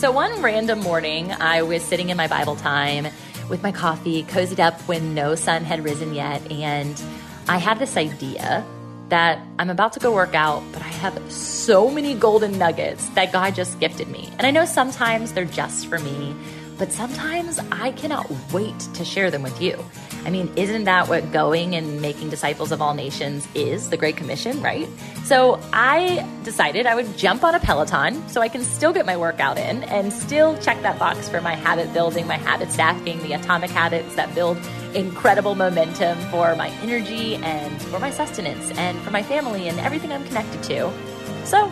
So, one random morning, I was sitting in my Bible time with my coffee, cozied up when no sun had risen yet, and I had this idea that I'm about to go work out, but I have so many golden nuggets that God just gifted me. And I know sometimes they're just for me, but sometimes I cannot wait to share them with you. I mean, isn't that what going and making disciples of all nations is? The Great Commission, right? So I decided I would jump on a Peloton so I can still get my workout in and still check that box for my habit building, my habit stacking, the atomic habits that build incredible momentum for my energy and for my sustenance and for my family and everything I'm connected to. So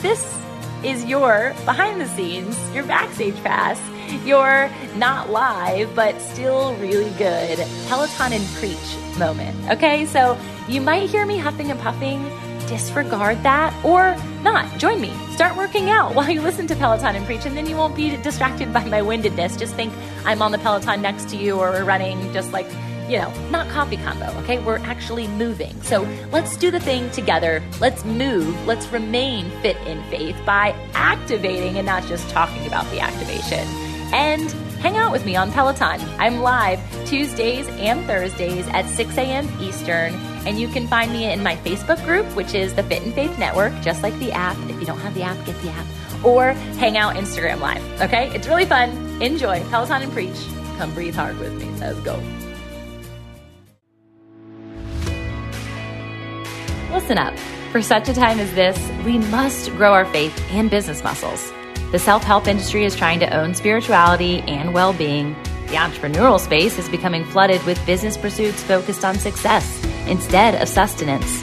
this is your behind the scenes, your backstage pass your not live, but still really good Peloton and Preach moment. Okay, so you might hear me huffing and puffing. Disregard that or not. Join me. Start working out while you listen to Peloton and Preach, and then you won't be distracted by my windedness. Just think I'm on the Peloton next to you or we're running just like you know, not coffee combo, okay? We're actually moving. So let's do the thing together. Let's move. Let's remain fit in faith by activating and not just talking about the activation and hang out with me on Peloton. I'm live Tuesdays and Thursdays at 6 a.m. Eastern, and you can find me in my Facebook group, which is the Fit in Faith Network, just like the app. If you don't have the app, get the app. Or hang out Instagram Live, okay? It's really fun. Enjoy Peloton and Preach. Come breathe hard with me. Let's go. Listen up. For such a time as this, we must grow our faith and business muscles. The self help industry is trying to own spirituality and well being. The entrepreneurial space is becoming flooded with business pursuits focused on success instead of sustenance.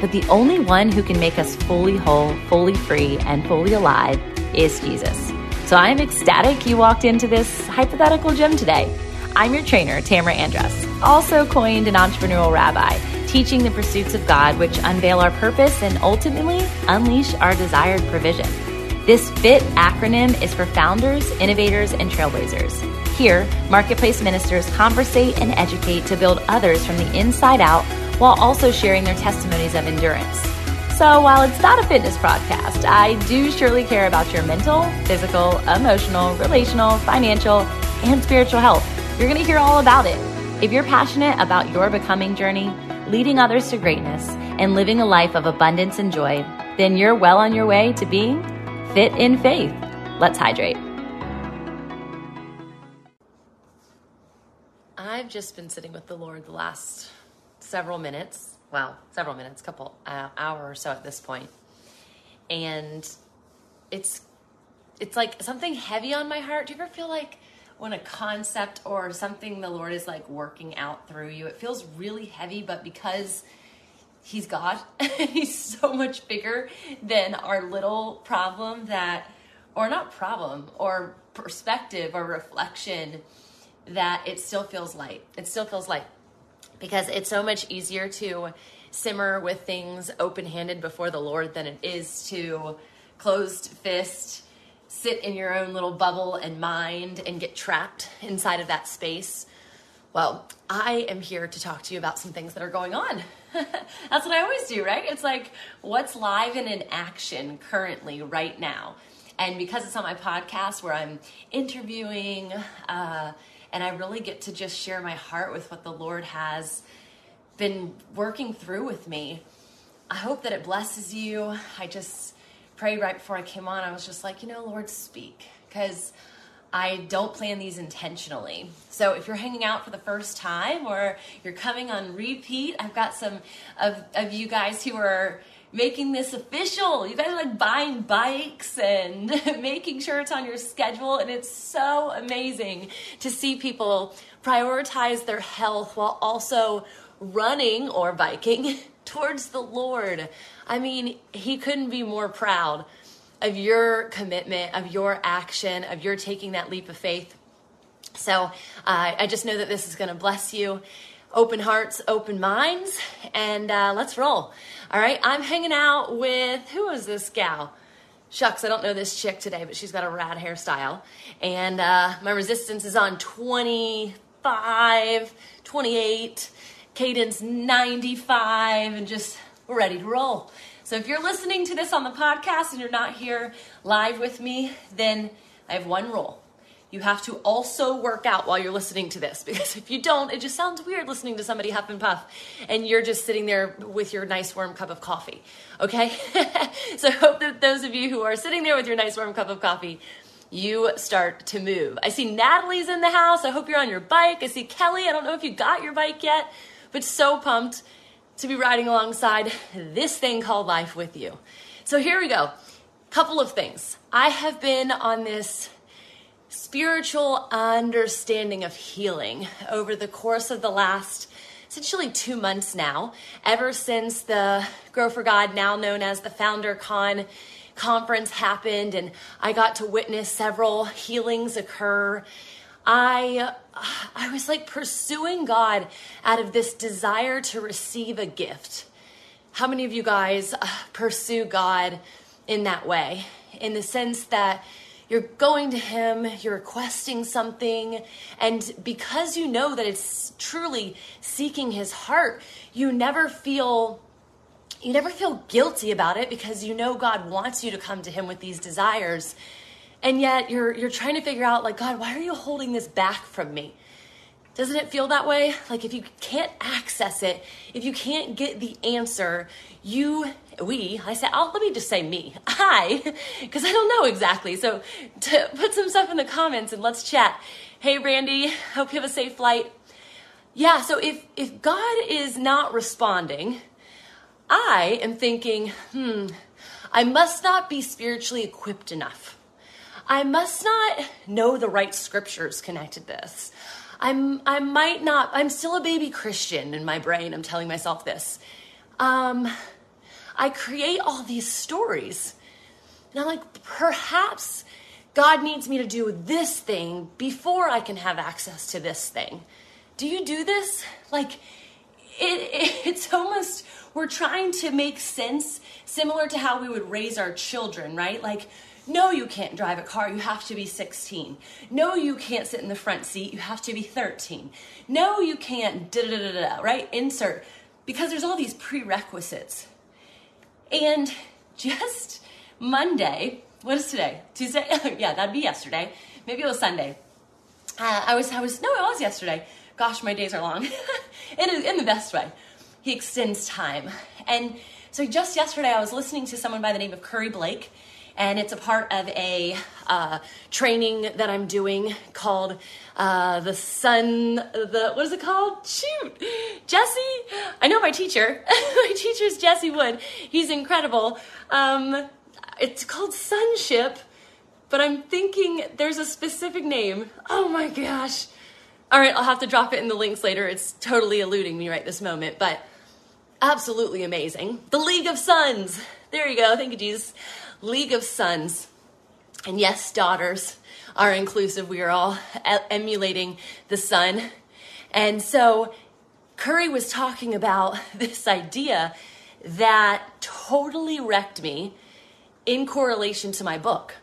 But the only one who can make us fully whole, fully free, and fully alive is Jesus. So I'm ecstatic you walked into this hypothetical gym today. I'm your trainer, Tamra Andress, also coined an entrepreneurial rabbi, teaching the pursuits of God which unveil our purpose and ultimately unleash our desired provision. This FIT acronym is for Founders, Innovators, and Trailblazers. Here, marketplace ministers conversate and educate to build others from the inside out while also sharing their testimonies of endurance. So, while it's not a fitness podcast, I do surely care about your mental, physical, emotional, relational, financial, and spiritual health. You're going to hear all about it. If you're passionate about your becoming journey, leading others to greatness, and living a life of abundance and joy, then you're well on your way to being fit in faith. Let's hydrate. I've just been sitting with the Lord the last several minutes. Well, several minutes, couple uh, hour or so at this point, and it's it's like something heavy on my heart. Do you ever feel like when a concept or something the Lord is like working out through you, it feels really heavy, but because he's God. he's so much bigger than our little problem that, or not problem, or perspective or reflection that it still feels light. It still feels light because it's so much easier to simmer with things open handed before the Lord than it is to closed fist sit in your own little bubble and mind and get trapped inside of that space. Well, I am here to talk to you about some things that are going on That's what I always do, right? It's like what's live and in action currently, right now. And because it's on my podcast where I'm interviewing, uh, and I really get to just share my heart with what the Lord has been working through with me, I hope that it blesses you. I just prayed right before I came on. I was just like, you know, Lord, speak. Because I don't plan these intentionally. So if you're hanging out for the first time or you're coming on repeat, I've got some of, of you guys who are making this official. You guys are like buying bikes and making sure it's on your schedule. And it's so amazing to see people prioritize their health while also running or biking towards the Lord. I mean, he couldn't be more proud of your commitment, of your action, of your taking that leap of faith. So uh, I just know that this is going to bless you. Open hearts, open minds, and uh, let's roll. All right, I'm hanging out with who is this gal? Shucks, I don't know this chick today, but she's got a rad hairstyle. And uh, my resistance is on 25, 28, cadence 95, and just ready to roll. So if you're listening to this on the podcast and you're not here live with me, then I have one rule. You have to also work out while you're listening to this because if you don't, it just sounds weird listening to somebody huff and puff and you're just sitting there with your nice warm cup of coffee. Okay? so I hope that those of you who are sitting there with your nice warm cup of coffee, you start to move. I see Natalie's in the house. I hope you're on your bike. I see Kelly. I don't know if you got your bike yet, but so pumped to be riding alongside this thing called life with you. So here we go. Couple of things. I have been on this spiritual understanding of healing over the course of the last essentially two months now, ever since the Grow for God, now known as the Founder Con conference happened and I got to witness several healings occur. I I was like pursuing God out of this desire to receive a gift. How many of you guys uh, pursue God in that way? In the sense that you're going to him, you're requesting something, and because you know that it's truly seeking his heart, you never feel you never feel guilty about it because you know God wants you to come to him with these desires. And yet you're you're trying to figure out like God, why are you holding this back from me? Doesn't it feel that way? Like if you can't access it, if you can't get the answer, you, we, I say, oh, let me just say me, I, because I don't know exactly. So to put some stuff in the comments and let's chat. Hey, Randy, hope you have a safe flight. Yeah, so if, if God is not responding, I am thinking, hmm, I must not be spiritually equipped enough. I must not know the right scriptures connected this. I'm I might not I'm still a baby Christian in my brain. I'm telling myself this. Um I create all these stories. And I'm like perhaps God needs me to do this thing before I can have access to this thing. Do you do this? Like it, it it's almost we're trying to make sense similar to how we would raise our children, right? Like no, you can't drive a car, you have to be 16. No, you can't sit in the front seat, you have to be 13. No, you can't, da da da da, right? Insert. Because there's all these prerequisites. And just Monday, what is today? Tuesday? yeah, that'd be yesterday. Maybe it was Sunday. Uh, I was, I was, no, it was yesterday. Gosh, my days are long. in, in the best way. He extends time. And so just yesterday, I was listening to someone by the name of Curry Blake and it's a part of a uh, training that I'm doing called uh, the Sun. The what is it called? Shoot, Jesse. I know my teacher. my teacher's Jesse Wood. He's incredible. Um, it's called Sonship, but I'm thinking there's a specific name. Oh my gosh. All right, I'll have to drop it in the links later. It's totally eluding me right this moment, but absolutely amazing. The League of Sons. There you go. Thank you, Jesus. League of Sons. And yes, daughters are inclusive. We are all emulating the son. And so Curry was talking about this idea that totally wrecked me in correlation to my book.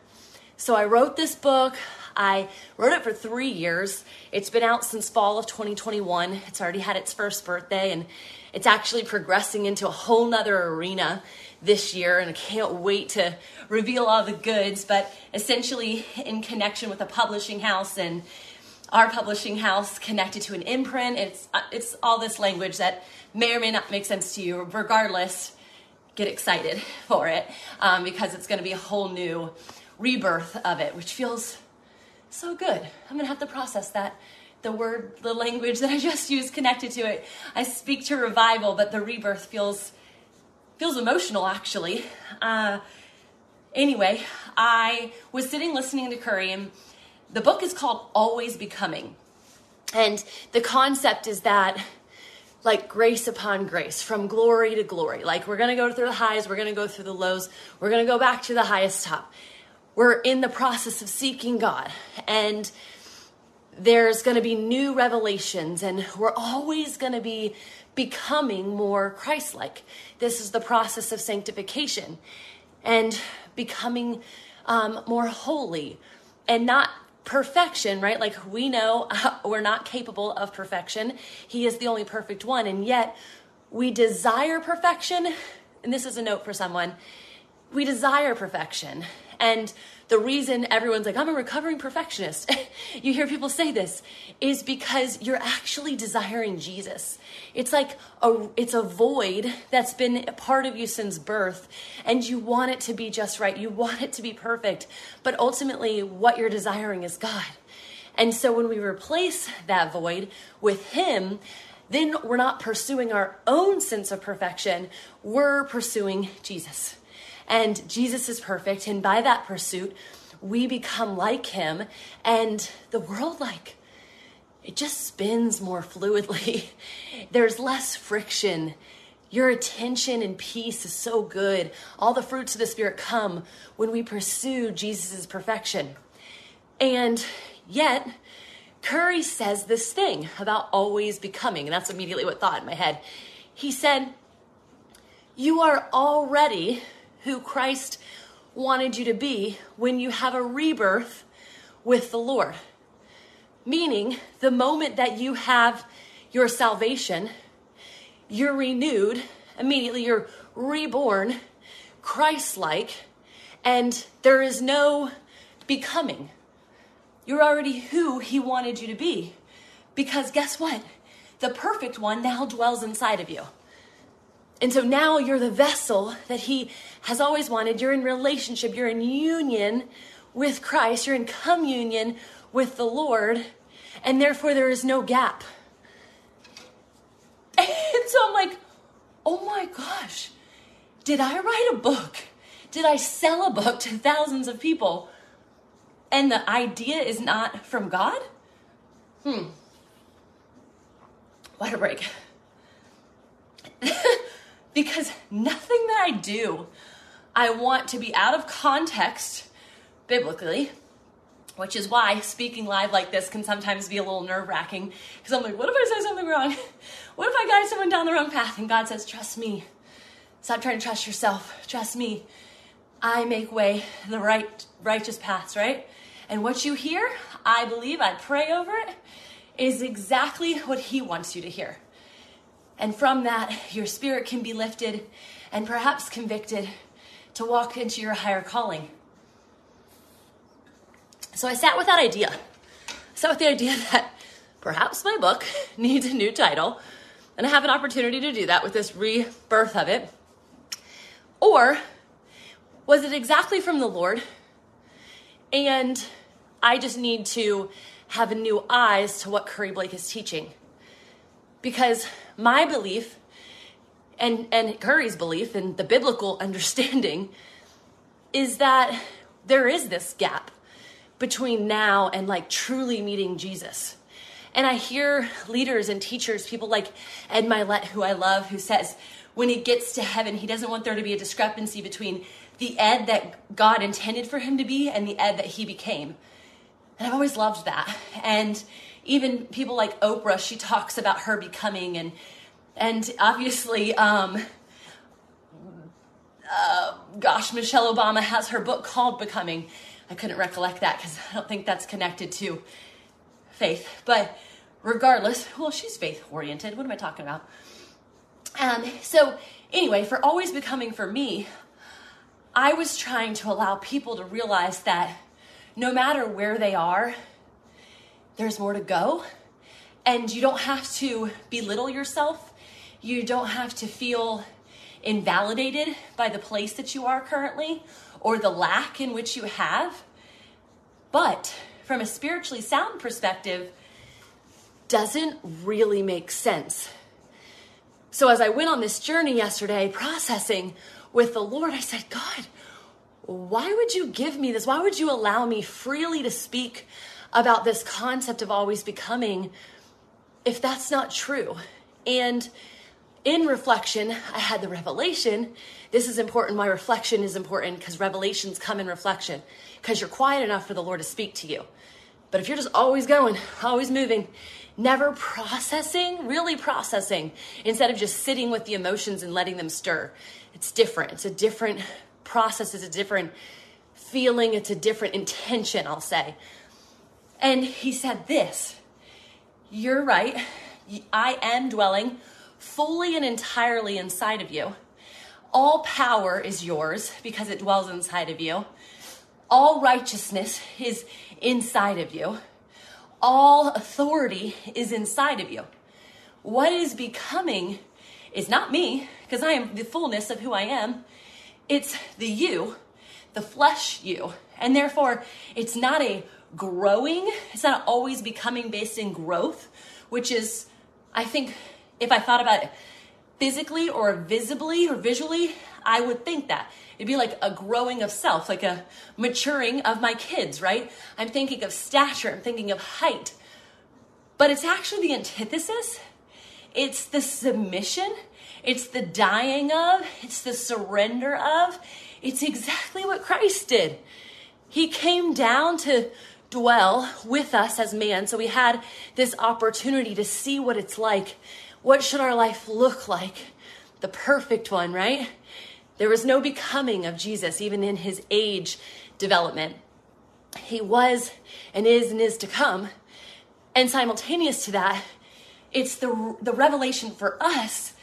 So I wrote this book. I wrote it for three years. It's been out since fall of 2021. It's already had its first birthday and it's actually progressing into a whole nother arena this year, and I can't wait to reveal all the goods. But essentially, in connection with a publishing house and our publishing house connected to an imprint, it's uh, it's all this language that may or may not make sense to you. Regardless, get excited for it um, because it's going to be a whole new rebirth of it, which feels so good. I'm going to have to process that the word, the language that I just used connected to it. I speak to revival, but the rebirth feels feels emotional actually. Uh, anyway, I was sitting listening to Curry, and the book is called Always Becoming. And the concept is that, like, grace upon grace, from glory to glory. Like, we're gonna go through the highs, we're gonna go through the lows, we're gonna go back to the highest top. We're in the process of seeking God. And there's to be new revelations and we're always to be becoming more Christ like. This is the process of sanctification and becoming um, more holy and not perfection, right? Like we know we're not capable of perfection. He is the only perfect one. And yet we desire perfection. And this is a note for someone we desire perfection. And the reason everyone's like, I'm a recovering perfectionist, you hear people say this, is because you're actually desiring Jesus. It's like a, it's a void that's been a part of you since birth, and you want it to be just right. You want it to be perfect. But ultimately, what you're desiring is God. And so when we replace that void with Him, then we're not pursuing our own sense of perfection, we're pursuing Jesus. And Jesus is perfect, and by that pursuit, we become like Him, and the world, like, it just spins more fluidly. There's less friction. Your attention and peace is so good. All the fruits of the Spirit come when we pursue Jesus' perfection. And Yet, Curry says this thing about always becoming, and that's immediately what thought in my head. He said, You are already who Christ wanted you to be when you have a rebirth with the Lord. Meaning, the moment that you have your salvation, you're renewed, immediately you're reborn, Christ like, and there is no becoming. You're already who He wanted you to be. Because guess what? The perfect one now dwells inside of you. And so now you're the vessel that He has always wanted. You're in relationship, you're in union with Christ, you're in communion with the Lord, and therefore there is no gap. And so I'm like, oh my gosh, did I write a book? Did I sell a book to thousands of people? and the idea is not from God? Hmm. What a break. because nothing that I do, I want to be out of context biblically, which is why speaking live like this can sometimes be a little nerve wracking. Because I'm like, what if I say something wrong? What if I guide someone down the wrong path? And God says, trust me. Stop trying to trust yourself. Trust me. I make way the right righteous paths, right? And what you hear, I believe, I pray over it, is exactly what He wants you to hear. And from that, your spirit can be lifted and perhaps convicted to walk into your higher calling. So I sat with that idea. I sat with the idea that perhaps my book needs a new title, and I have an opportunity to do that with this rebirth of it. Or was it exactly from the Lord and I just need to have new eyes to what Curry Blake is teaching. Because my belief and, and Curry's belief and the biblical understanding is that there is this gap between now and like truly meeting Jesus. And I hear leaders and teachers, people like Ed Mylett, who I love, who says when he gets to heaven, he doesn't want there to be a discrepancy between the Ed that God intended for him to be and the Ed that he became. And I've always loved that. And even people like Oprah, she talks about her becoming and and obviously um, uh, gosh, Michelle Obama has her book called Becoming. I couldn't recollect that because I don't think that's connected to faith. But regardless, well, she's faith oriented. What am I talking about? Um, so, anyway, for always becoming for me, I was trying to allow people to realize that no matter where they are, there's more to go. And you don't have to belittle yourself. You don't have to feel invalidated by the place that you are currently or the lack in which you have. But from a spiritually sound perspective, doesn't really make sense. So as I went on this journey yesterday, processing with the Lord, I said, God, why would you give me this? Why would you allow me freely to speak about this concept of always becoming if that's not true? And in reflection, I had the revelation. This is important. My reflection is important because revelations come in reflection because you're quiet enough for the Lord to speak to you. But if you're just always going, always moving, never processing, really processing, instead of just sitting with the emotions and letting them stir, it's different. It's a different process, it's a different feeling, it's a different intention, I'll say. And he said this You're right. I am dwelling fully and entirely inside of you. All power is yours because it dwells inside of you. all righteousness is inside of you, all authority is inside of you. What is becoming is not me, because I am the fullness of who I am. It's the you, the flesh you. And therefore, it's not a growing, it's not always becoming based in growth, which is, I think, if I thought about it physically or visibly or visually, I would think that. It'd be like a growing of self, like a maturing of my kids, right? I'm thinking of stature, I'm thinking of height. But it's actually the antithesis. It's the submission, it's the dying of, it's the surrender of. It's exactly what Christ did. He came down to dwell with us as man. So we had this opportunity to see what it's like. What should our life look like? The perfect one, right? There was no becoming of Jesus, even in his age development. He was and is and is to come. And simultaneous to that, it's the, the revelation for us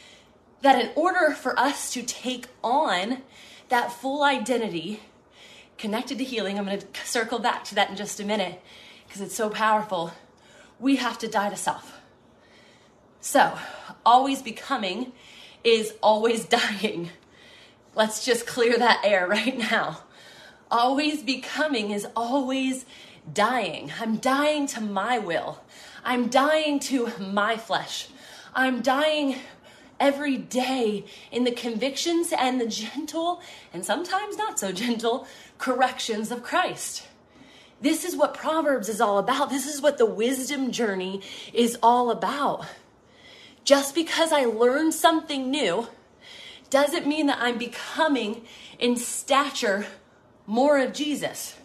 that in order for us to take on that full identity connected to healing, I'm going to circle back to that in just a minute because it's so powerful. We have to die to self. So, always becoming is always dying. Let's just clear that air right now. Always becoming is always dying. I'm dying to my will. I'm dying to my flesh. I'm dying every day in the convictions and the gentle, and sometimes not so gentle, corrections of Christ. This is what Proverbs is all about. This is what the wisdom journey is all about. Just because I learn something new doesn't mean that I'm becoming in stature more of Jesus.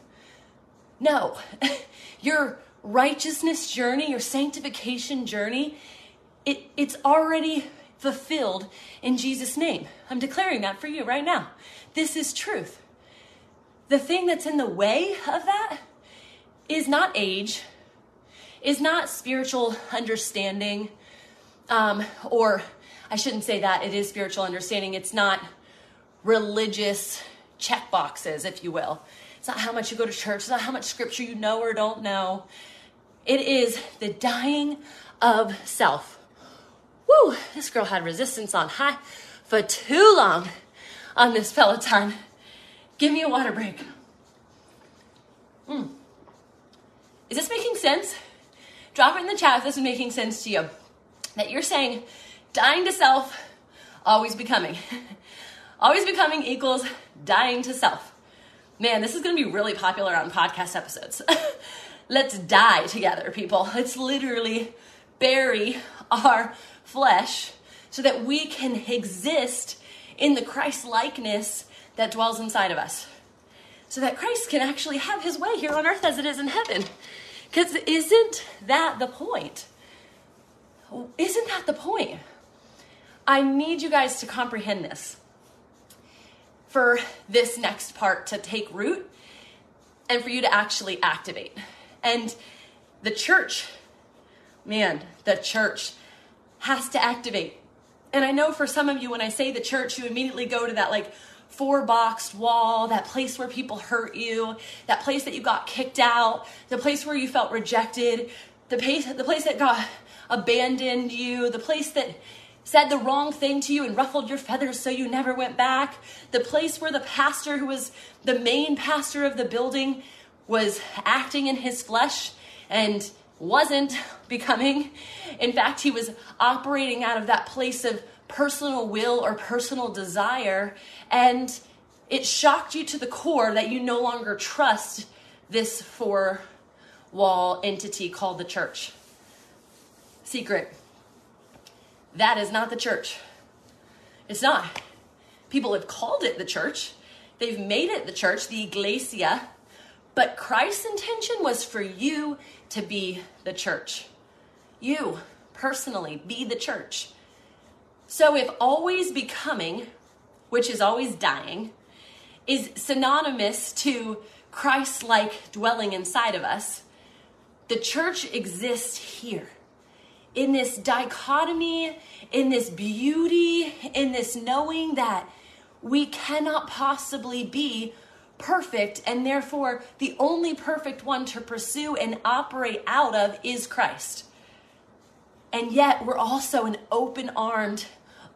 No, your righteousness journey, your sanctification journey, it, it's already fulfilled in Jesus' name. I'm declaring that for you right now. This is truth. The thing that's in the way of that is not age, is not spiritual understanding, um, or I shouldn't say that, it is spiritual understanding. It's not religious check boxes, if you will. It's not how much you go to church, it's not how much scripture you know or don't know. It is the dying of self. Woo, this girl had resistance on high for too long on this Peloton. Give me a water break. Mm. Is this making sense? Drop it in the chat if this is making sense to you. That you're saying dying to self, always becoming. always becoming equals dying to self. Man, this is going to be really popular on podcast episodes. Let's die together, people. Let's literally bury our flesh so that we can exist in the Christ likeness that dwells inside of us. So that Christ can actually have his way here on earth as it is in heaven. Because isn't that the point? Isn't that the point? I need you guys to comprehend this for this next part to take root and for you to actually activate. And the church, man, the church has to activate. And I know for some of you, when I say the church, you immediately go to that like four boxed wall, that place where people hurt you, that place that you got kicked out, the place where you felt rejected, the place, the place that got abandoned you, the place that said the wrong thing to you and ruffled your feathers so you never went back, the place where the pastor who was the main pastor of the building was acting in his flesh and wasn't becoming. In fact, he was operating out of that place of personal will or personal desire. And it shocked you to the core that you no longer trust this four wall entity called the church. Secret. That is not the church. It's not. People have called it the church. They've made it the church, the iglesia. But Christ's intention was for you to be the church. You personally be the church. So if always becoming, which is always dying, is synonymous to Christ like dwelling inside of us, the church exists here in this dichotomy, in this beauty, in this knowing that we cannot possibly be perfect, and therefore the only perfect one to pursue and operate out of is Christ. And yet, we're also an open armed,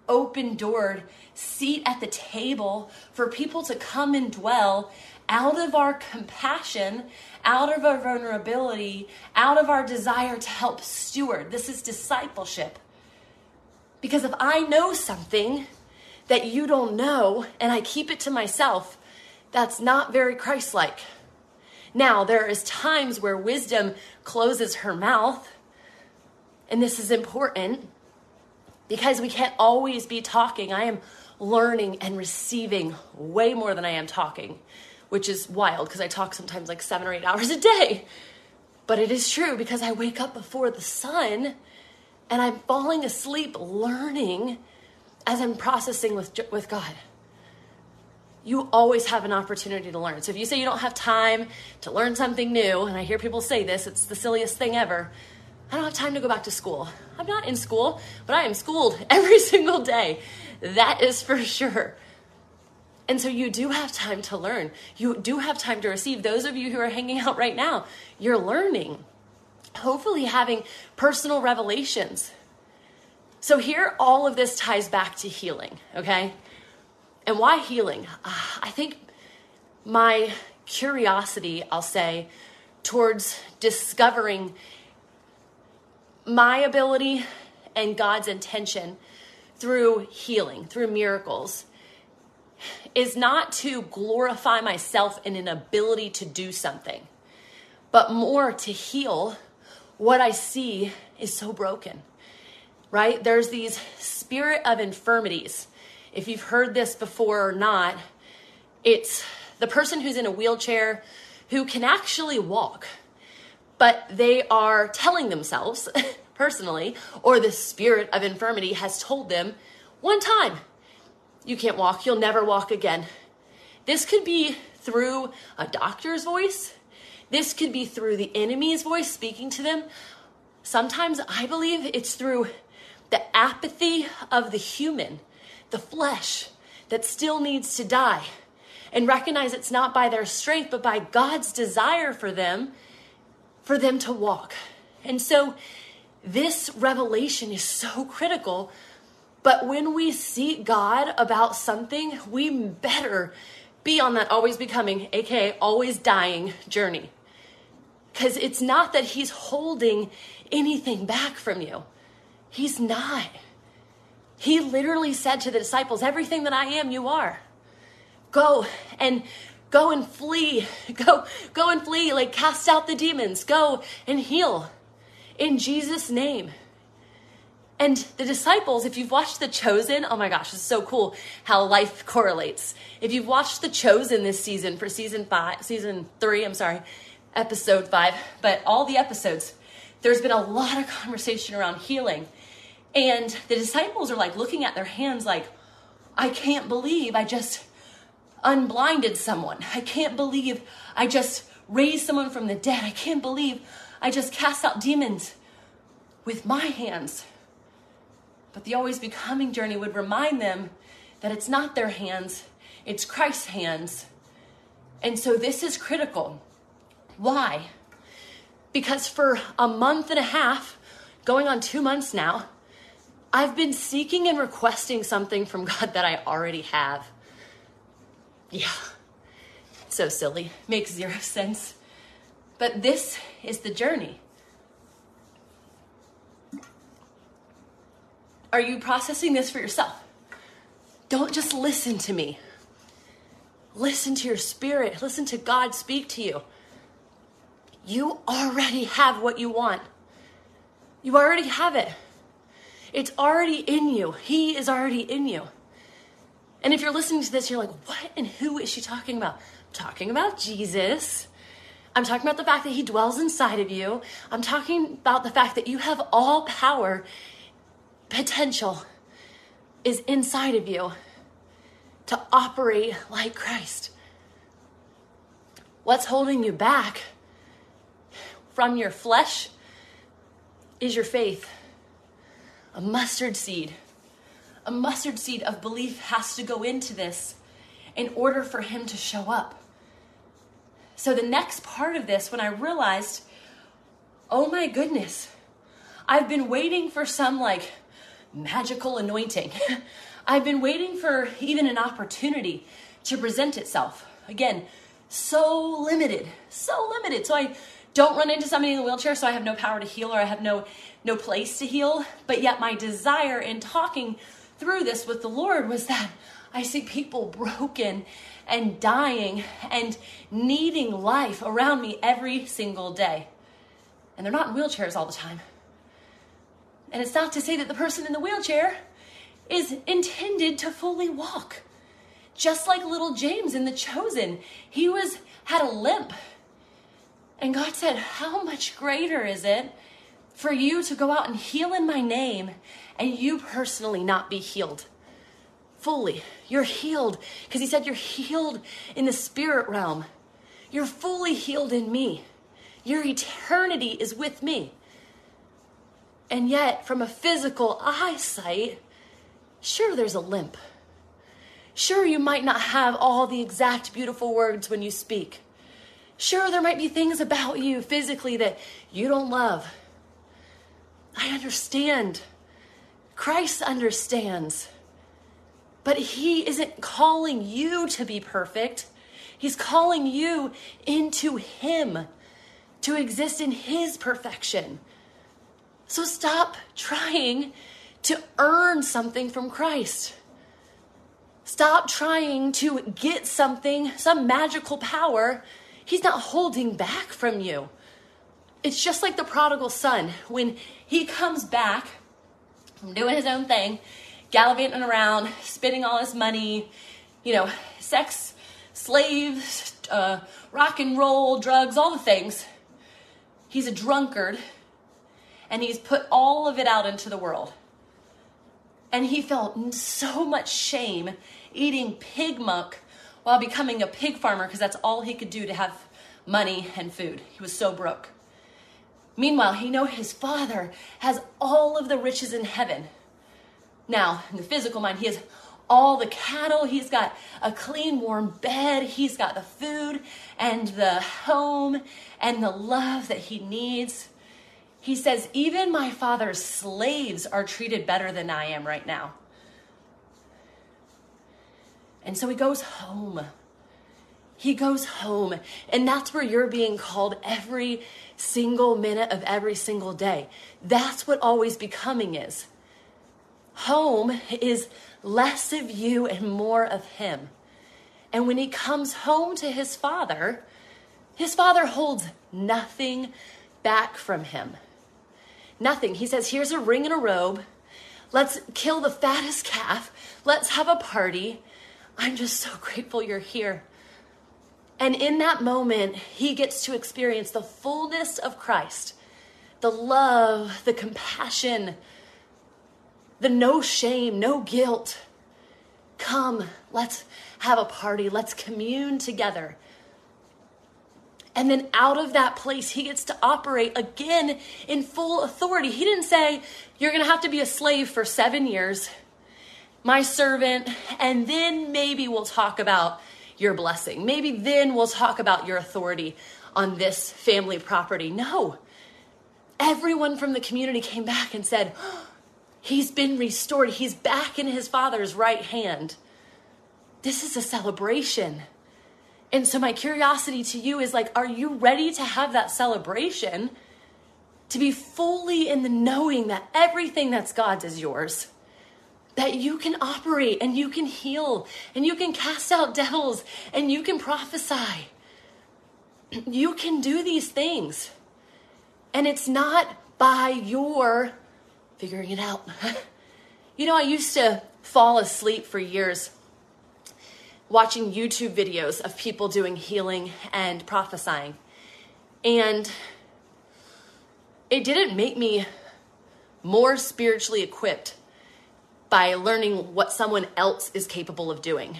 open doored seat at the table for people to come and dwell out of our compassion, out of our vulnerability, out of our desire to help steward. This is discipleship. Because if I know something that you don't know and I keep it to myself, that's not very Christ like. Now, there is times where wisdom closes her mouth, and this is important because we can't always be talking. I am learning and receiving way more than I am talking, which is wild because I talk sometimes like seven or eight hours a day. But it is true because I wake up before the sun and I'm falling asleep learning as I'm processing with, with God you always have an opportunity to learn. So if you say you don't have time to learn something new, and I hear people say this, it's the silliest thing ever. I don't have time to go back to school. I'm not in school, but I am schooled every single day. That is for sure. And so you do have time to learn. You do have time to receive. Those of you who are hanging out right now, you're learning. Hopefully, having personal revelations. So, here, all of this ties back to healing, okay? And why healing? Uh, I think my curiosity, I'll say, towards discovering my ability and God's intention through healing, through miracles, is not to glorify myself in an ability to do something, but more to heal what I see is so broken, right? There's these spirit of infirmities if you've heard this before or not, it's the person who's in a wheelchair who can actually walk, but they are telling themselves personally, or the spirit of infirmity has told them one time, you can't walk, you'll never walk again. This could be through a doctor's voice, this could be through the enemy's voice speaking to them. Sometimes I believe it's through the apathy of the human the flesh that still needs to die and recognize it's not by their strength, but by God's desire for them, for them to walk. And so this revelation is so critical. But when we seek God about something, we better be on that always becoming, aka always dying journey. Because it's not that He's holding anything back from you, He's not. He literally said to the disciples, Everything that I am, you are. Go and go and flee. Go, go and flee. Like cast out the demons. Go and heal in Jesus' name. And the disciples, if you've watched The Chosen, oh my gosh, it's so cool how life correlates. If you've watched The Chosen this season for season five, season three, I'm sorry, episode five, but all the episodes, there's been a lot of conversation around healing and the disciples are like looking at their hands, like, I can't believe I just unblinded someone. I can't believe I just raised someone from the dead. I can't believe I just cast out demons with my hands. But the always becoming journey would remind them that it's not their hands, it's Christ's hands. And so this is critical. Why? Because for a month and a half, going on two months now, I've been seeking and requesting something from God that I already have. Yeah, so silly. Makes zero sense. But this is the journey. Are you processing this for yourself? Don't just listen to me. Listen to your spirit. Listen to God speak to you. You already have what you want. You already have it. It's already in you. He is already in you. And if you're listening to this, you're like, what and who is she talking about? I'm talking about Jesus. I'm talking about the fact that he dwells inside of you. I'm talking about the fact that you have all power, potential is inside of you to operate like Christ. What's holding you back from your flesh is your faith a mustard seed. A mustard seed of belief has to go into this in order for him to show up. So the next part of this, when I realized, oh my goodness, I've been waiting for some like magical anointing. I've been waiting for even an opportunity to present itself. Again, so limited, so limited. So I don't run into somebody in the wheelchair, so I have no power to heal or I have no no place to heal. But yet my desire in talking through this with the Lord was that I see people broken and dying and needing life around me every single day. And they're not in wheelchairs all the time. And it's not to say that the person in the wheelchair is intended to fully walk. Just like little James in The Chosen, he was had a limp. And God said, "How much greater is it for you to go out and heal in my name and you personally not be healed?" fully. You're healed because he said you're healed in the spirit realm. You're fully healed in me. Your eternity is with me. And yet, from a physical eyesight, sure, there's a limp. Sure, you might not have all the exact beautiful words when you speak. Sure, there might be things about you physically that you don't love. I understand. Christ understands. But He isn't calling you to be perfect. He's calling you into Him to exist in His perfection. So stop trying to earn something from Christ. Stop trying to get something, some magical power. He's not holding back from you. It's just like the prodigal son. When he comes back from doing his own thing, gallivanting around, spending all his money, you know, sex, slaves, uh, rock and roll, drugs, all the things. He's a drunkard and he's put all of it out into the world. And he felt so much shame eating pig muck while becoming a pig farmer because that's all he could do to have money and food. He was so broke. Meanwhile, he know his father has all of the riches in heaven. Now, in the physical mind, he has all the cattle, he's got a clean, warm bed, he's got the food and the home and the love that he needs. He says, Even my father's slaves are treated better than I am right now. And so he goes home. He goes home. And that's where you're being called every single minute of every single day. That's what always becoming is. Home is less of you and more of him. And when he comes home to his father, his father holds nothing back from him. Nothing. He says, Here's a ring and a robe. Let's kill the fattest calf. Let's have a party. I'm just so grateful you're here. And in that moment, he gets to experience the fullness of Christ the love, the compassion, the no shame, no guilt. Come, let's have a party, let's commune together. And then out of that place, he gets to operate again in full authority. He didn't say, You're going to have to be a slave for seven years, my servant, and then maybe we'll talk about your blessing. Maybe then we'll talk about your authority on this family property. No. Everyone from the community came back and said, He's been restored. He's back in his father's right hand. This is a celebration. And so, my curiosity to you is like, are you ready to have that celebration? To be fully in the knowing that everything that's God's is yours. That you can operate and you can heal and you can cast out devils and you can prophesy. You can do these things. And it's not by your figuring it out. you know, I used to fall asleep for years watching YouTube videos of people doing healing and prophesying. And it didn't make me more spiritually equipped by learning what someone else is capable of doing.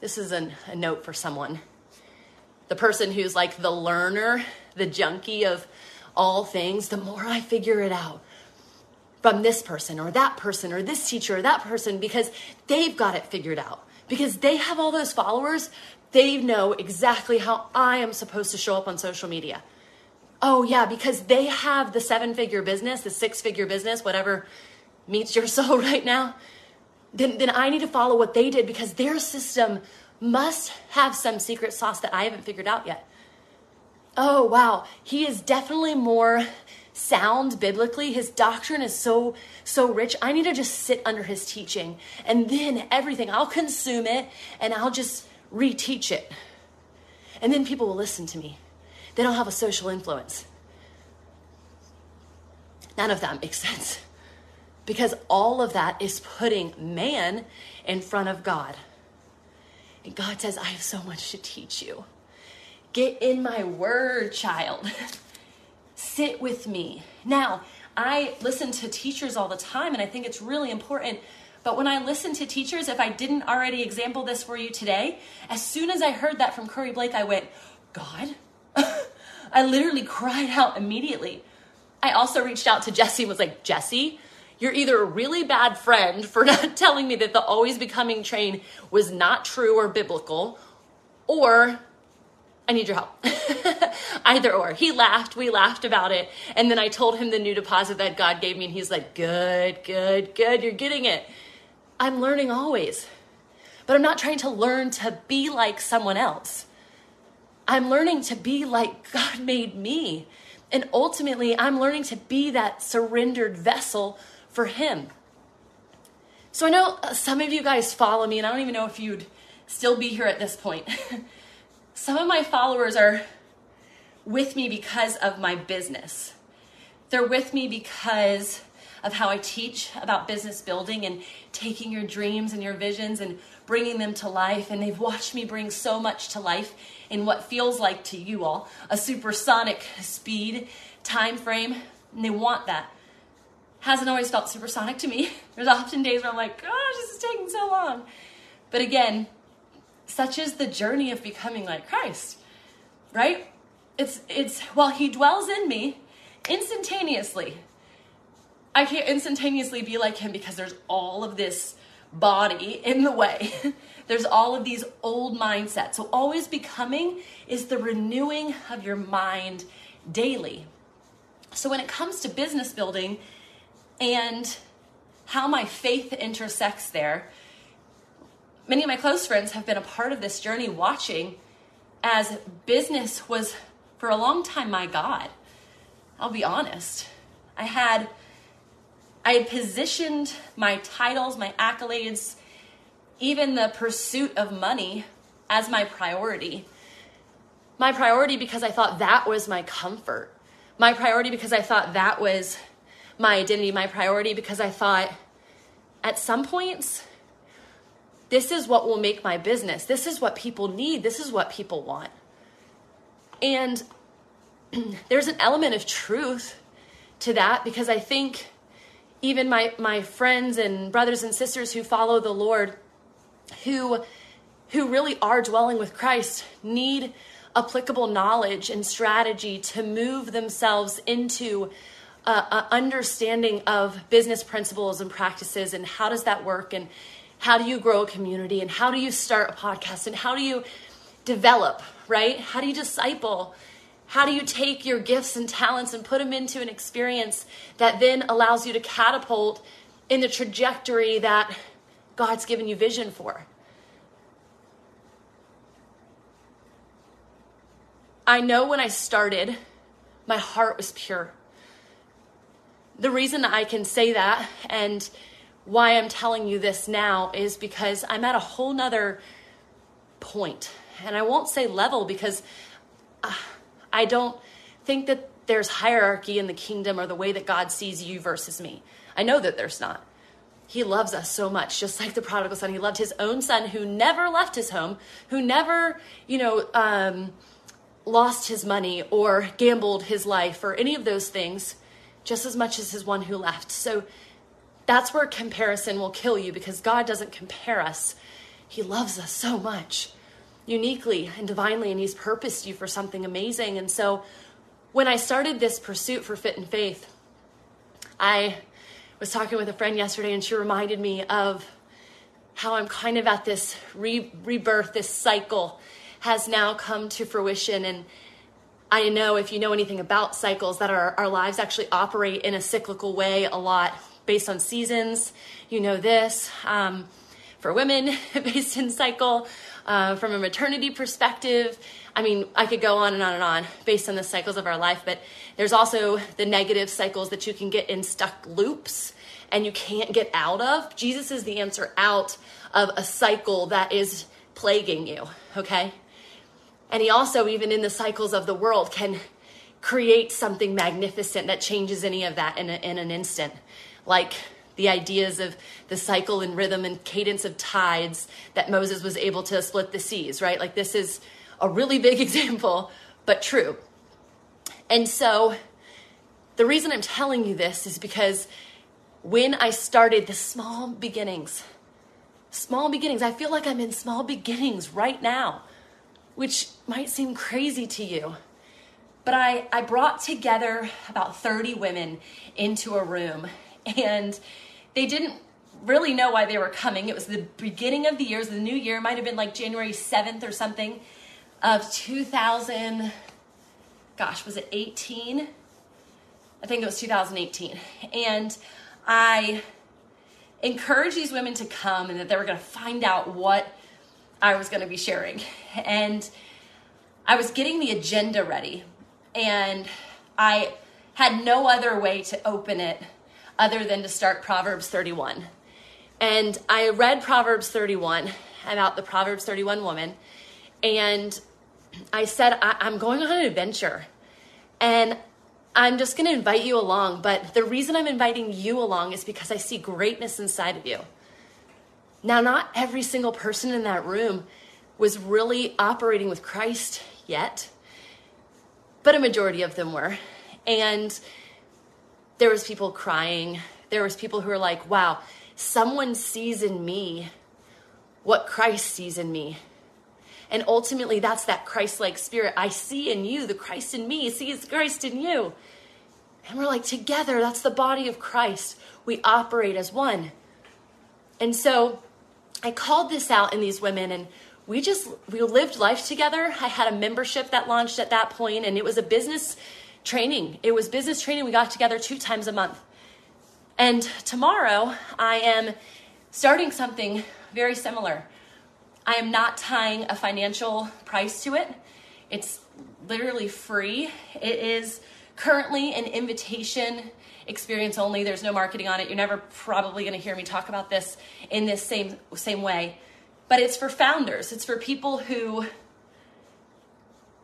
This is an, a note for someone. The person who's like the learner, the junkie of all things, the more I figure it out, from this person or that person or this teacher or that person because they've got it figured out. Because they have all those followers, they know exactly how I am supposed to show up on social media. Oh, yeah, because they have the seven figure business, the six figure business, whatever meets your soul right now. Then, then I need to follow what they did because their system must have some secret sauce that I haven't figured out yet. Oh, wow. He is definitely more sound biblically. His doctrine is so, so rich. I need to just sit under his teaching and then everything, I'll consume it and I'll just reteach it. And then people will listen to me. They don't have a social influence. None of that makes sense because all of that is putting man in front of God. And God says, I have so much to teach you. Get in my word, child. Sit with me. Now, I listen to teachers all the time, and I think it's really important. But when I listen to teachers, if I didn't already example this for you today, as soon as I heard that from Curry Blake, I went, God? I literally cried out immediately. I also reached out to Jesse and was like, Jesse, you're either a really bad friend for not telling me that the always becoming train was not true or biblical, or I need your help. Either or. He laughed. We laughed about it. And then I told him the new deposit that God gave me, and he's like, Good, good, good. You're getting it. I'm learning always. But I'm not trying to learn to be like someone else. I'm learning to be like God made me. And ultimately, I'm learning to be that surrendered vessel for Him. So I know uh, some of you guys follow me, and I don't even know if you'd still be here at this point. some of my followers are with me because of my business. They're with me because of how I teach about business building and taking your dreams and your visions and bringing them to life. And they've watched me bring so much to life in what feels like to you all a supersonic speed time frame. And they want that hasn't always felt supersonic to me. There's often days where I'm like, gosh, this is taking so long. But again, such is the journey of becoming like Christ, right? It's it's while he dwells in me instantaneously. I can't instantaneously be like him because there's all of this body in the way. there's all of these old mindsets. So always becoming is the renewing of your mind daily. So when it comes to business building, and how my faith intersects there. Many of my close friends have been a part of this journey watching as business was for a long time my God. I'll be honest. I had I had positioned my titles, my accolades, even the pursuit of money as my priority. My priority because I thought that was my comfort. My priority because I thought that was my identity, my priority, because I thought at some points, this is what will make my business. This is what people need. This is what people want. And there's an element of truth to that because I think even my, my friends and brothers and sisters who follow the Lord, who, who really are dwelling with Christ, need applicable knowledge and strategy to move themselves into understanding of business principles and practices and how does that work and how do you grow a community and how do you start a podcast and how do you develop, right? How do you disciple? How do you take your gifts and talents and put them into an experience that then allows you to catapult in the trajectory that God's given you vision for? I know when I started, my heart was pure the reason I can say that and why I'm telling you this now is because I'm at a whole nother point. And I won't say level because uh, I don't think that there's hierarchy in the kingdom or the way that God sees you versus me. I know that there's not. He loves us so much, just like the prodigal son. He loved his own son who never left his home, who never, you know, um, lost his money or gambled his life or any of those things just as much as his one who left. So that's where comparison will kill you because God doesn't compare us. He loves us so much uniquely and divinely, and He's purposed you for something amazing. And so when I started this pursuit for fit in faith, I was talking with a friend yesterday, and she reminded me of how I'm kind of at this re- rebirth, this cycle. has now come to fruition. And I know if you know anything about cycles, that our, our lives actually operate in a cyclical way a lot based on seasons. You know this. Um, for women, based in cycle, uh, from a maternity perspective. I mean, I could go on and on and on based on the cycles of our life, but there's also the negative cycles that you can get in stuck loops and you can't get out of. Jesus is the answer out of a cycle that is plaguing you, okay? And he also, even in the cycles of the world, can create something magnificent that changes any of that in, a, in an instant. Like the ideas of the cycle and rhythm and cadence of tides that Moses was able to split the seas, right? Like this is a really big example, but true. And so the reason I'm telling you this is because when I started the small beginnings, small beginnings, I feel like I'm in small beginnings right now, which might seem crazy to you. But I, I brought together about 30 women into a room and they didn't really know why they were coming. It was the beginning of the year, the new year, might have been like January 7th or something of 2000. Gosh, was it 18? I think it was 2018. And I encouraged these women to come and that they were going to find out what I was going to be sharing. And I was getting the agenda ready. And I had no other way to open it other than to start Proverbs 31. And I read Proverbs 31 about the Proverbs 31 woman, and I said, I- am going on an adventure. And I'm just going to invite you along. But the reason I'm inviting you along is because I see greatness inside of you. Now, not every single person in that room was really operating with Christ yet, but a majority of them were. And there was people crying. There was people who were like wow someone sees in me what christ sees in me. And ultimately that's that christ-like spirit. I see in you the christ in me sees christ in you. And we're like together that's the body of christ. We operate as one. And so i called this out in these women and we just we lived life together i had a membership that launched at that point and it was a business training. It was business training. We got together two times a month. And tomorrow, I am starting something very similar. I am not tying a financial price to it. It's literally free. It is currently an invitation experience only. There's no marketing on it. You're never probably going to hear me talk about this in this same same way. But it's for founders. It's for people who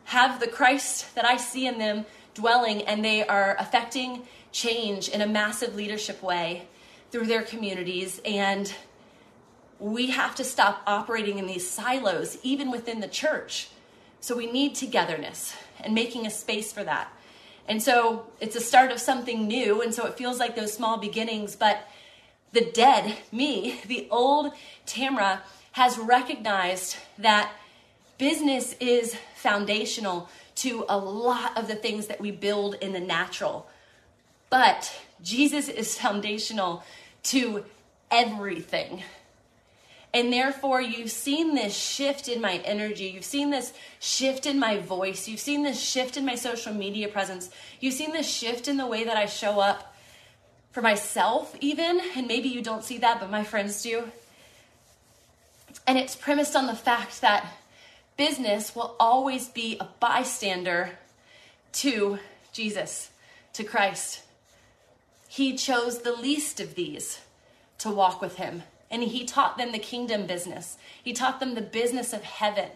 have the Christ that I see in them dwelling and they are affecting change in a massive leadership way through their communities. And we have to stop operating in these silos, even within the church. So we need togetherness and making a space for that. And so it's a start of something new. And so it feels like those small beginnings, but the dead, me, the old Tamra, has recognized that business is foundational to a lot of the things that we build in the natural. But Jesus is foundational to everything. And therefore, you've seen this shift in my energy. You've seen this shift in my voice. You've seen this shift in my social media presence. You've seen this shift in the way that I show up for myself, even. And maybe you don't see that, but my friends do. And it's premised on the fact that business will always be a bystander to Jesus, to Christ. He chose the least of these to walk with him, and he taught them the kingdom business. He taught them the business of heaven.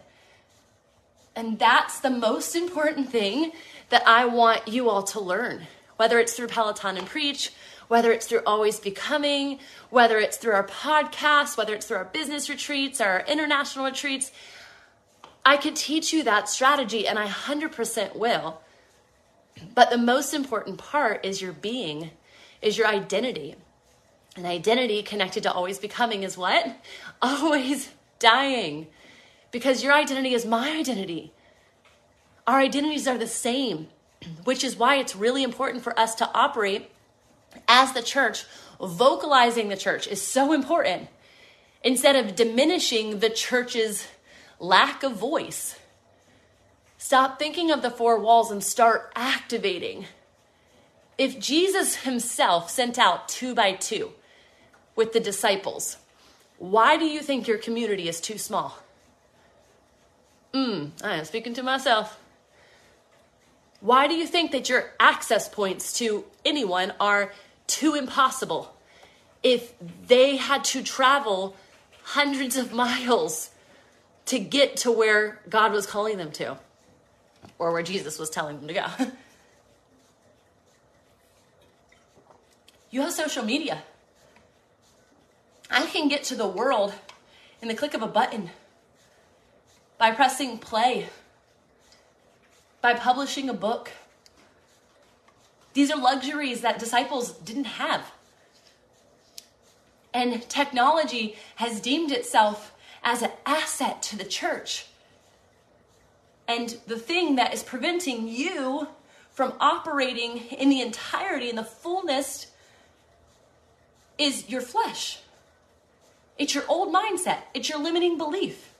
And that's the most important thing that I want you all to learn, whether it's through Peloton and Preach, whether it's through Always Becoming, whether it's through our podcast, whether it's through our business retreats, our international retreats. I could teach you that strategy and I 100% will. But the most important part is your being, is your identity. And identity connected to always becoming is what? Always dying. Because your identity is my identity. Our identities are the same, which is why it's really important for us to operate as the church. Vocalizing the church is so important instead of diminishing the church's lack of voice. Stop thinking of the four walls and start activating. If Jesus himself sent out two by two with the disciples, why do you think your community is too small? Hmm, I am speaking to myself. Why do you think that your access points to anyone are too impossible? If they had to travel hundreds of miles to get to where God was calling them to or where Jesus was telling them to go. you have social media. I can get to the world in the click of a button by pressing play, by publishing a book. These are luxuries that disciples didn't have. And technology has deemed itself as an asset to the church. And the thing that is preventing you from operating in the entirety, in the fullness, is your flesh. It's your old mindset. It's your limiting belief.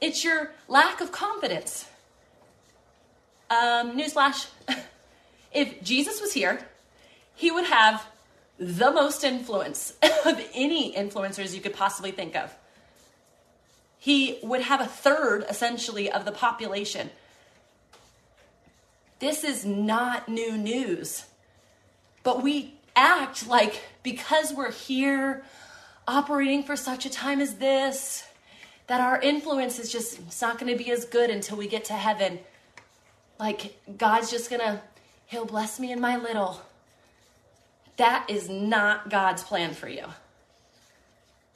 It's your lack of confidence. Um, newsflash if Jesus was here, he would have the most influence of any influencers you could possibly think of he would have a third essentially of the population. This is not new news. But we act like because we're here operating for such a time as this, that our influence is just it's not going to be as good until we get to heaven. Like God's just going to he'll bless me in my little. That is not God's plan for you.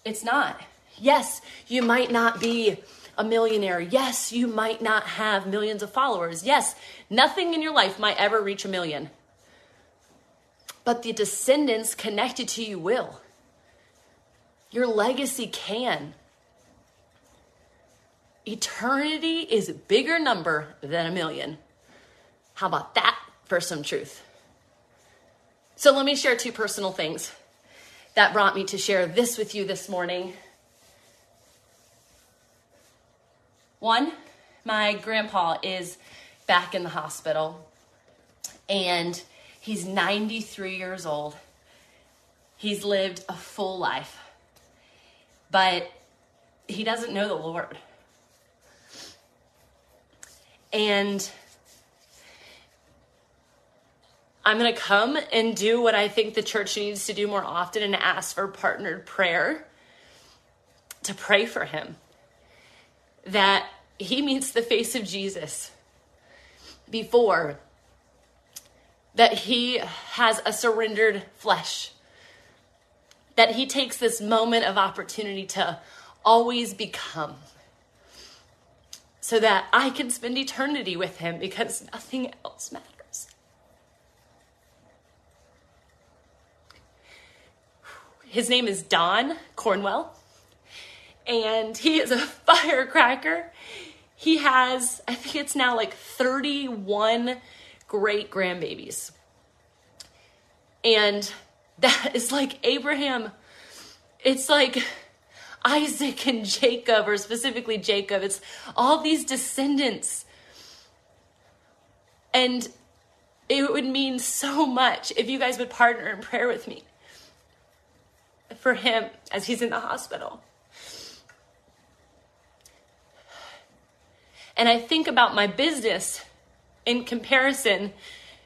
It's not. Yes, you might not be a millionaire. Yes, you might not have millions of followers. Yes, nothing in your life might ever reach a million. But the descendants connected to you will. Your legacy can. Eternity is a bigger number than a million. How about that for some truth? So let me share two personal things that brought me to share this with you this morning One, my grandpa is back in the hospital and he's 93 years old. He's lived a full life, but he doesn't know the Lord. And I'm going to come and do what I think the church needs to do more often and ask for partnered prayer to pray for him that he meets the face of Jesus before that he has a surrendered flesh that he takes this moment of opportunity to always become so that I can spend eternity with him because nothing else matters. His name is Don Cornwell and he is a firecracker. He has, I think it's now like 31 great grandbabies. And that is like Abraham. It's like Isaac and Jacob, or specifically Jacob. It's all these descendants. And it would mean so much if you guys would partner in prayer with me for him as he's in the hospital. And I think about my business in comparison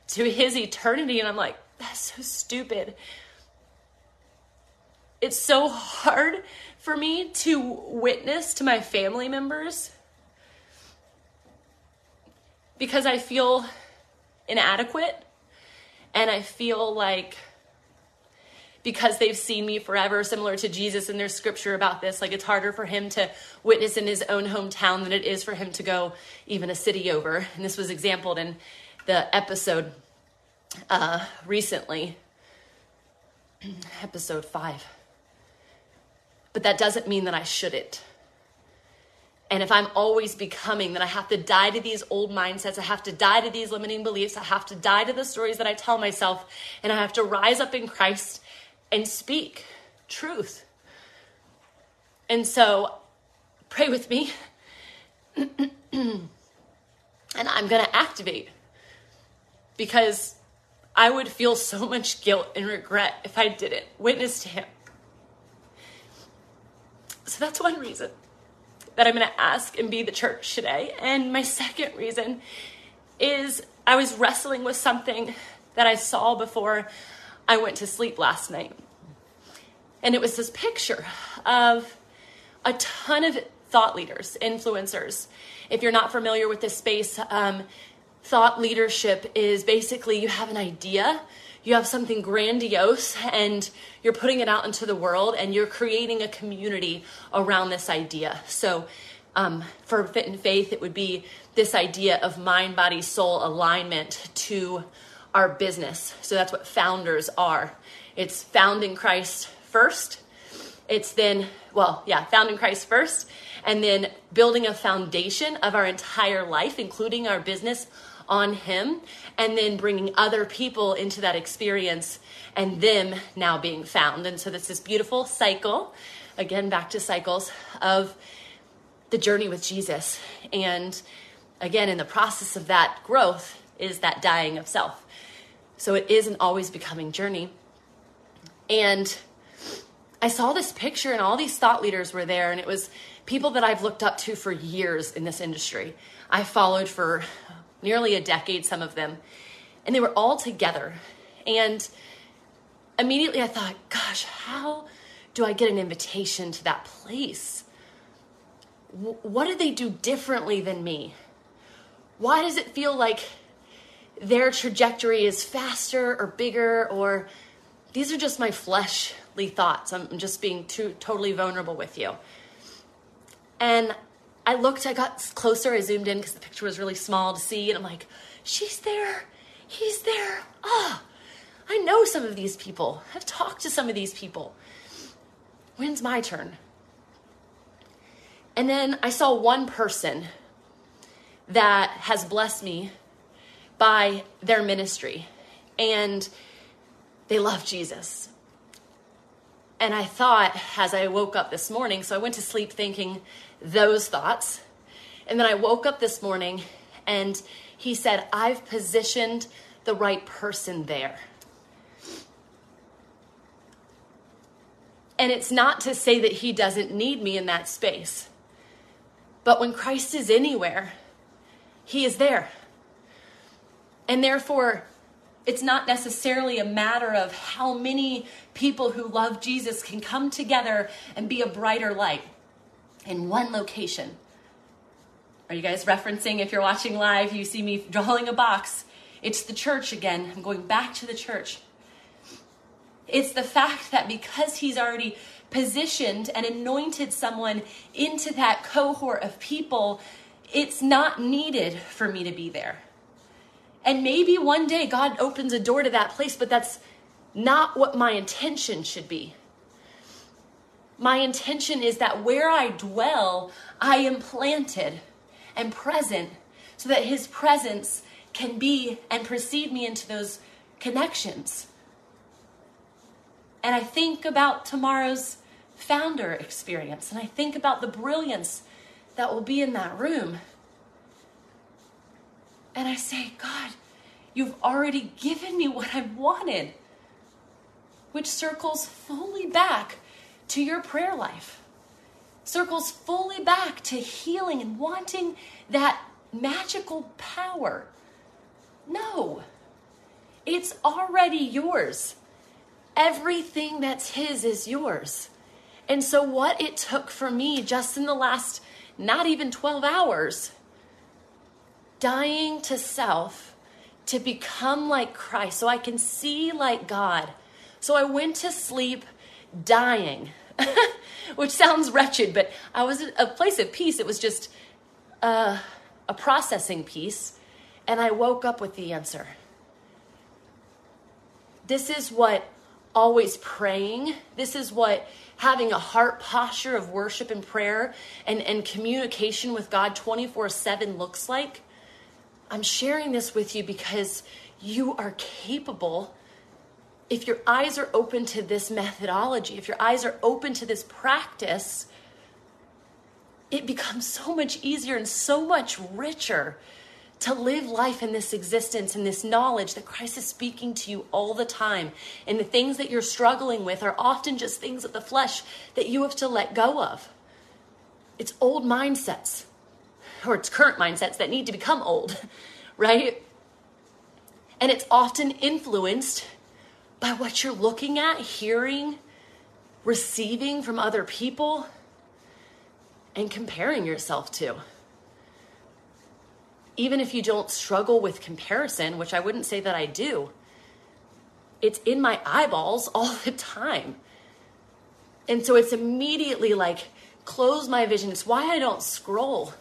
to his eternity, and I'm like, that's so stupid. It's so hard for me to witness to my family members because I feel inadequate and I feel like because they've seen me forever, similar to Jesus in their scripture about this. Like it's harder for him to witness in his own hometown than it is for him to go even a city over. And this was exampled in the episode uh, recently, episode five. But that doesn't mean that I shouldn't. And if I'm always becoming, then I have to die to these old mindsets. I have to die to these limiting beliefs. I have to die to the stories that I tell myself. And I have to rise up in Christ and speak truth. And so, pray with me. And I'm going to activate because I would feel so much guilt and regret if I didn't witness to him. So that's one reason that I'm going to ask and be the church today. And my second reason is I was wrestling with something that I saw before I went to sleep last night. And it was this picture of a ton of thought leaders, influencers. If you're not familiar with this space, um, thought leadership is basically you have an idea, you have something grandiose, and you're putting it out into the world and you're creating a community around this idea. So, um, for Fit in Faith, it would be this idea of mind, body, soul alignment to our business. So, that's what founders are. It's found in Christ first. It's then, well, yeah, found in Christ first, and then building a foundation of our entire life, including our business, on Him, and then bringing other people into that experience and them now being found. And so, this is beautiful cycle, again, back to cycles of the journey with Jesus. And again, in the process of that growth is that dying of self. So, it is an always becoming journey. And I saw this picture, and all these thought leaders were there, and it was people that I've looked up to for years in this industry. I followed for nearly a decade, some of them, and they were all together. And immediately I thought, gosh, how do I get an invitation to that place? what do they do differently than me? Why does it feel like their trajectory is faster or bigger or these are just my fleshly thoughts. I'm just being too totally vulnerable with you. And I looked, I got closer, I zoomed in because the picture was really small to see, and I'm like, she's there, he's there. Ah, oh, I know some of these people. I've talked to some of these people. When's my turn? And then I saw one person that has blessed me by their ministry. And they love Jesus. And I thought as I woke up this morning, so I went to sleep thinking those thoughts. And then I woke up this morning and he said, I've positioned the right person there. And it's not to say that he doesn't need me in that space. But when Christ is anywhere, he is there. And therefore, it's not necessarily a matter of how many people who love Jesus can come together and be a brighter light in one location. Are you guys referencing? If you're watching live, you see me drawing a box. It's the church again. I'm going back to the church. It's the fact that because he's already positioned and anointed someone into that cohort of people, it's not needed for me to be there. And maybe one day God opens a door to that place, but that's not what my intention should be. My intention is that where I dwell, I am planted and present so that His presence can be and precede me into those connections. And I think about tomorrow's founder experience, and I think about the brilliance that will be in that room. And I say, God, you've already given me what I wanted, which circles fully back to your prayer life, circles fully back to healing and wanting that magical power. No, it's already yours. Everything that's His is yours. And so, what it took for me just in the last not even 12 hours dying to self to become like Christ, so I can see like God. So I went to sleep dying, which sounds wretched, but I was a place of peace. It was just uh, a processing piece, and I woke up with the answer. This is what always praying, this is what having a heart posture of worship and prayer and, and communication with God 24 7 looks like. I'm sharing this with you because you are capable. If your eyes are open to this methodology, if your eyes are open to this practice, it becomes so much easier and so much richer to live life in this existence and this knowledge that Christ is speaking to you all the time. And the things that you're struggling with are often just things of the flesh that you have to let go of. It's old mindsets, or it's current mindsets that need to become old, right? And it's often influenced by what you're looking at, hearing, receiving from other people, and comparing yourself to even if you don't struggle with comparison, which I wouldn't say that I do, it's in my eyeballs all the time. And so it's immediately like close my vision. It's why I don't scroll.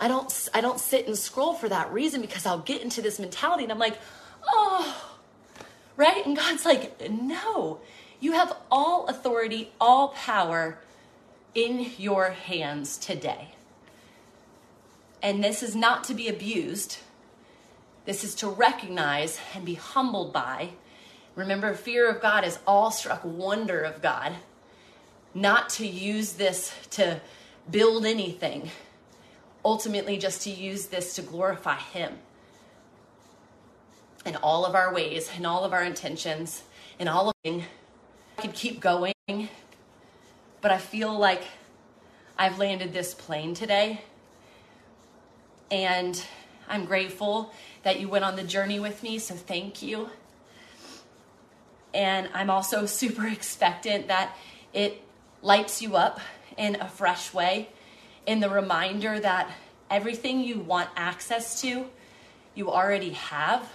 I don't I don't sit and scroll for that reason because I'll get into this mentality and I'm like, "Oh." Right? And God's like, "No. You have all authority, all power in your hands today." And this is not to be abused. This is to recognize and be humbled by. Remember, fear of God is awestruck wonder of God, not to use this to build anything, ultimately, just to use this to glorify Him in all of our ways, in all of our intentions, in all of I could keep going, but I feel like I've landed this plane today. And I'm grateful that you went on the journey with me, so thank you. And I'm also super expectant that it lights you up in a fresh way, in the reminder that everything you want access to, you already have.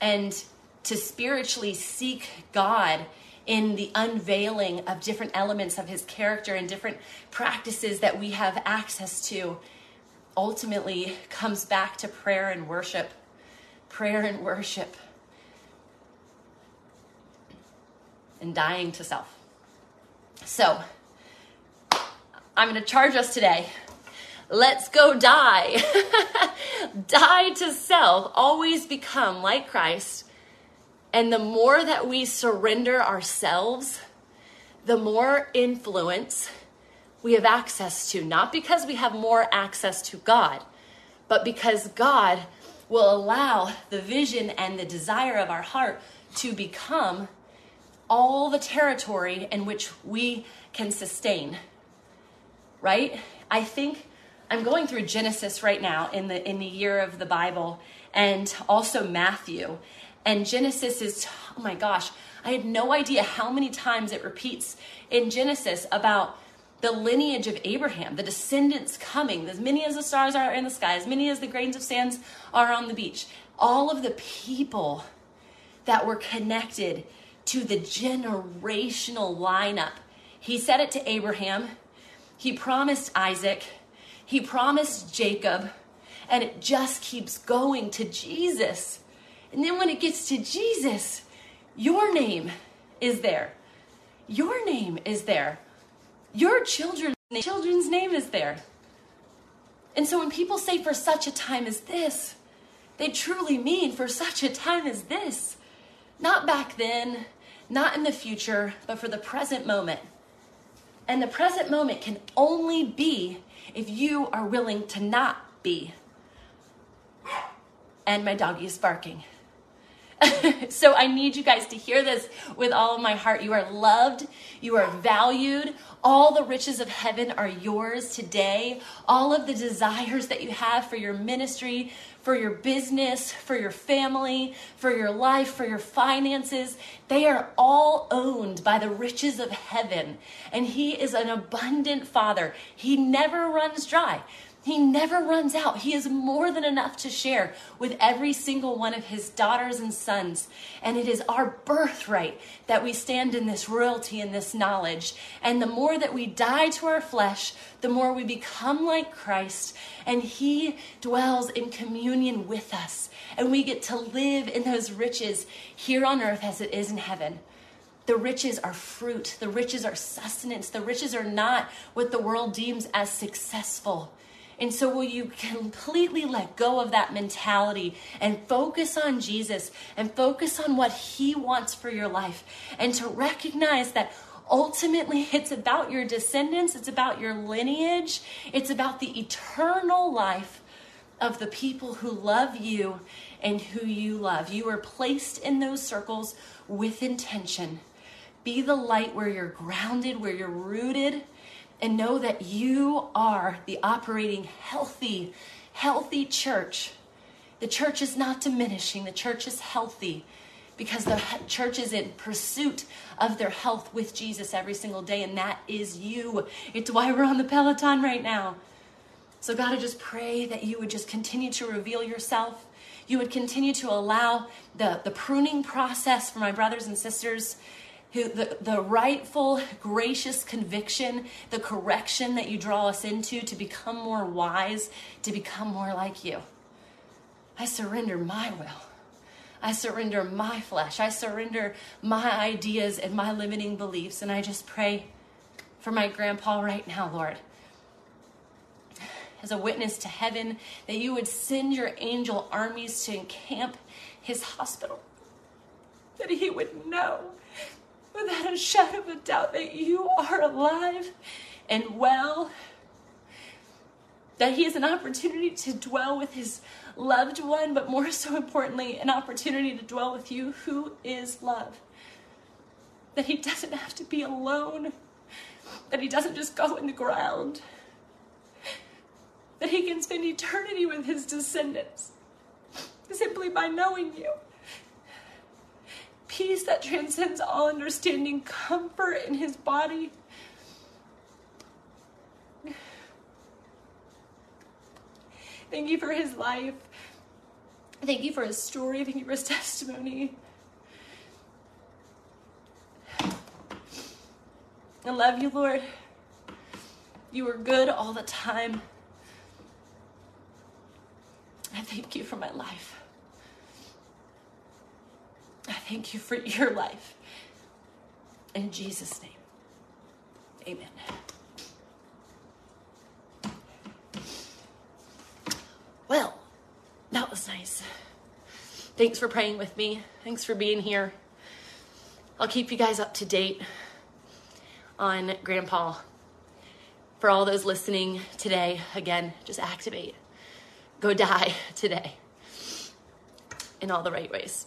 And to spiritually seek God in the unveiling of different elements of his character and different practices that we have access to ultimately comes back to prayer and worship. Prayer and worship. And dying to self. So, I'm going to charge us today. Let's go die. die to self. Always become like Christ and the more that we surrender ourselves, the more influence we have access to, not because we have more access to God, but because God will allow the vision and the desire of our heart to become all the territory in which we can sustain. Right? I think I'm going through Genesis right now in the in the year of the Bible and also Matthew. And Genesis is, oh my gosh, I had no idea how many times it repeats in Genesis about the lineage of Abraham, the descendants coming, as many as the stars are in the sky, as many as the grains of sands are on the beach. All of the people that were connected to the generational lineup. He said it to Abraham, he promised Isaac, he promised Jacob, and it just keeps going to Jesus. And then when it gets to Jesus, your name is there. Your name is there. Your children's children's name is there. And so when people say for such a time as this, they truly mean for such a time as this. Not back then, not in the future, but for the present moment. And the present moment can only be if you are willing to not be. And my doggy is barking. so I need you guys to hear this with all of my heart. You are loved, you are valued. All the riches of heaven are yours today. All of the desires that you have for your ministry, for your business, for your family, for your life, for your finances, they are all owned by the riches of heaven. And He is an abundant Father. He never runs dry. He never runs out. He is more than enough to share with every single one of his daughters and sons. And it is our birthright that we stand in this royalty and this knowledge. And the more that we die to our flesh, the more we become like Christ. And he dwells in communion with us. And we get to live in those riches here on earth as it is in heaven. The riches are fruit. The riches are sustenance. The riches are not what the world deems as successful. And so, will you completely let go of that mentality and focus on Jesus and focus on what He wants for your life and to recognize that ultimately it's about your descendants, it's about your lineage, it's about the eternal life of the people who love you and who you love. You are placed in those circles with intention. Be the light where you're grounded, where you're rooted, and know that you are the operating healthy, healthy church. The church is not diminishing, the church is healthy because the church is in pursuit of their health with Jesus every single day, and that is you. It's why we're on the Peloton right now. So, God, I just pray that you would just continue to reveal yourself. You would continue to allow the, the pruning process for my brothers and sisters, who the, the rightful, gracious conviction, the correction that you draw us into to become more wise, to become more like you. I surrender my will. I surrender my flesh. I surrender my ideas and my limiting beliefs. And I just pray for my grandpa right now, Lord, as a witness to heaven, that you would send your angel armies to encamp his hospital, that he would know without a shadow of a doubt that you are alive and well, that he has an opportunity to dwell with his loved one, but more so importantly, an opportunity to dwell with you who is love. That he doesn't have to be alone, that he doesn't just go in the ground, that he can spend eternity with his descendants simply by knowing you. Peace that transcends all understanding, comfort in his body. Thank you for his life. Thank you for his story. Thank you for his testimony. I love you, Lord. You are good all the time. I thank you for my life. I thank you for your life. In Jesus' name, amen. Well, that was nice. Thanks for praying with me. Thanks for being here. I'll keep you guys up to date on Grandpa. For all those listening today, again, just activate. Go die today in all the right ways.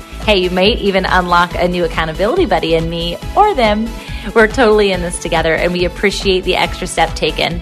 Hey, you might even unlock a new accountability buddy in me or them we're totally in this together and we appreciate the extra step taken.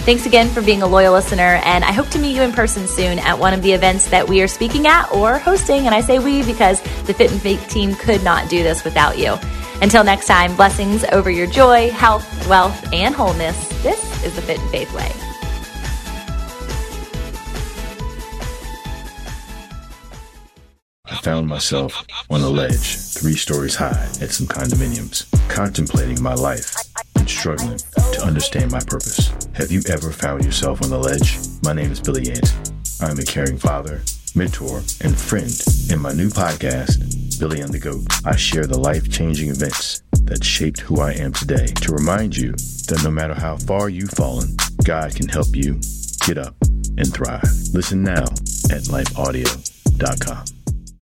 Thanks again for being a loyal listener, and I hope to meet you in person soon at one of the events that we are speaking at or hosting. And I say we because the Fit in Faith team could not do this without you. Until next time, blessings over your joy, health, wealth, and wholeness. This is the Fit in Faith Way. I found myself on a ledge, three stories high, at some condominiums, contemplating my life struggling to understand my purpose. Have you ever found yourself on the ledge? My name is Billy Yant. I'm a caring father, mentor, and friend. In my new podcast, Billy and the Goat, I share the life changing events that shaped who I am today to remind you that no matter how far you've fallen, God can help you get up and thrive. Listen now at lifeaudio.com.